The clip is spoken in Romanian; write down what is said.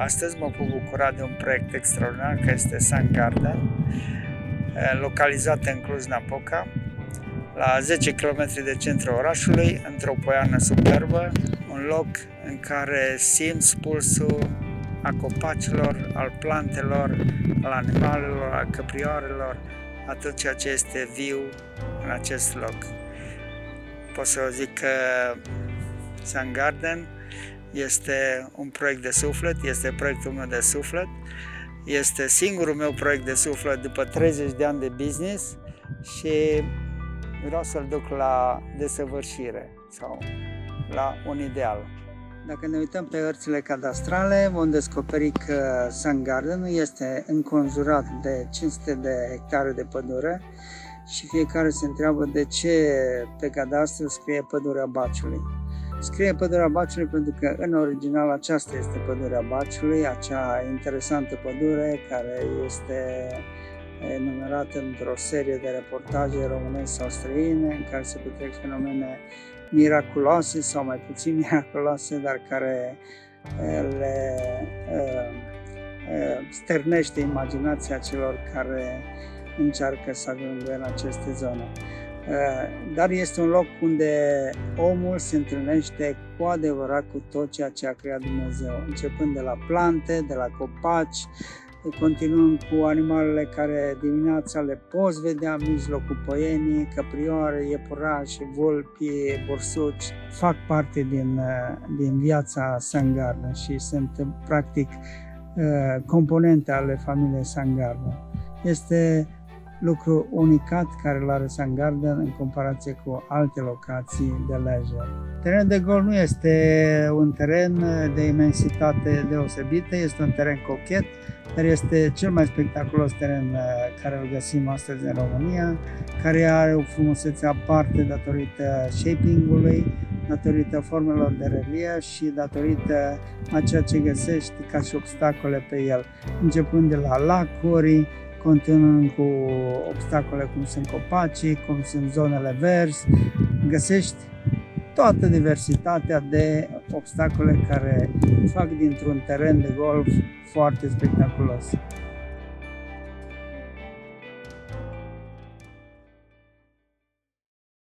Astăzi mă pot bucura de un proiect extraordinar care este Sun Garden, localizat în Cluj-Napoca, la 10 km de centrul orașului, într-o poiană superbă, un loc în care simți pulsul a copacilor, al plantelor, al animalelor, al căprioarelor, a tot ceea ce este viu în acest loc. Pot să zic că Sun Garden este un proiect de suflet, este proiectul meu de suflet, este singurul meu proiect de suflet după 30 de ani de business și vreau să-l duc la desăvârșire sau la un ideal. Dacă ne uităm pe hărțile cadastrale, vom descoperi că Sun Garden este înconjurat de 500 de hectare de pădure și fiecare se întreabă de ce pe cadastru scrie pădurea Baciului. Scrie pădurea Baciului pentru că în original aceasta este pădurea Baciului, acea interesantă pădure care este enumerată într-o serie de reportaje românești sau străine în care se petrec fenomene miraculoase sau mai puțin miraculoase, dar care le uh, uh, stârnește imaginația celor care încearcă să ajungă în aceste zone. Uh, dar este un loc unde omul se întâlnește cu adevărat cu tot ceea ce a creat Dumnezeu, începând de la plante, de la copaci, continuând cu animalele care dimineața le poți vedea în mijlocul păienii, căprioare, iepurași, vulpi, bursuci, fac parte din, din viața Sangarnă și sunt practic uh, componente ale familiei Sangarnă. Este lucru unicat care îl are Sun Garden în comparație cu alte locații de leisure. Terenul de golf nu este un teren de imensitate deosebită, este un teren cochet, dar este cel mai spectaculos teren uh, care îl găsim astăzi în România, care are o frumusețe aparte datorită shaping-ului, datorită formelor de relief și datorită a ceea ce găsești ca și obstacole pe el, începând de la lacuri, continuând cu obstacole cum sunt copacii, cum sunt zonele verzi, găsești toată diversitatea de obstacole care fac dintr-un teren de golf foarte spectaculos.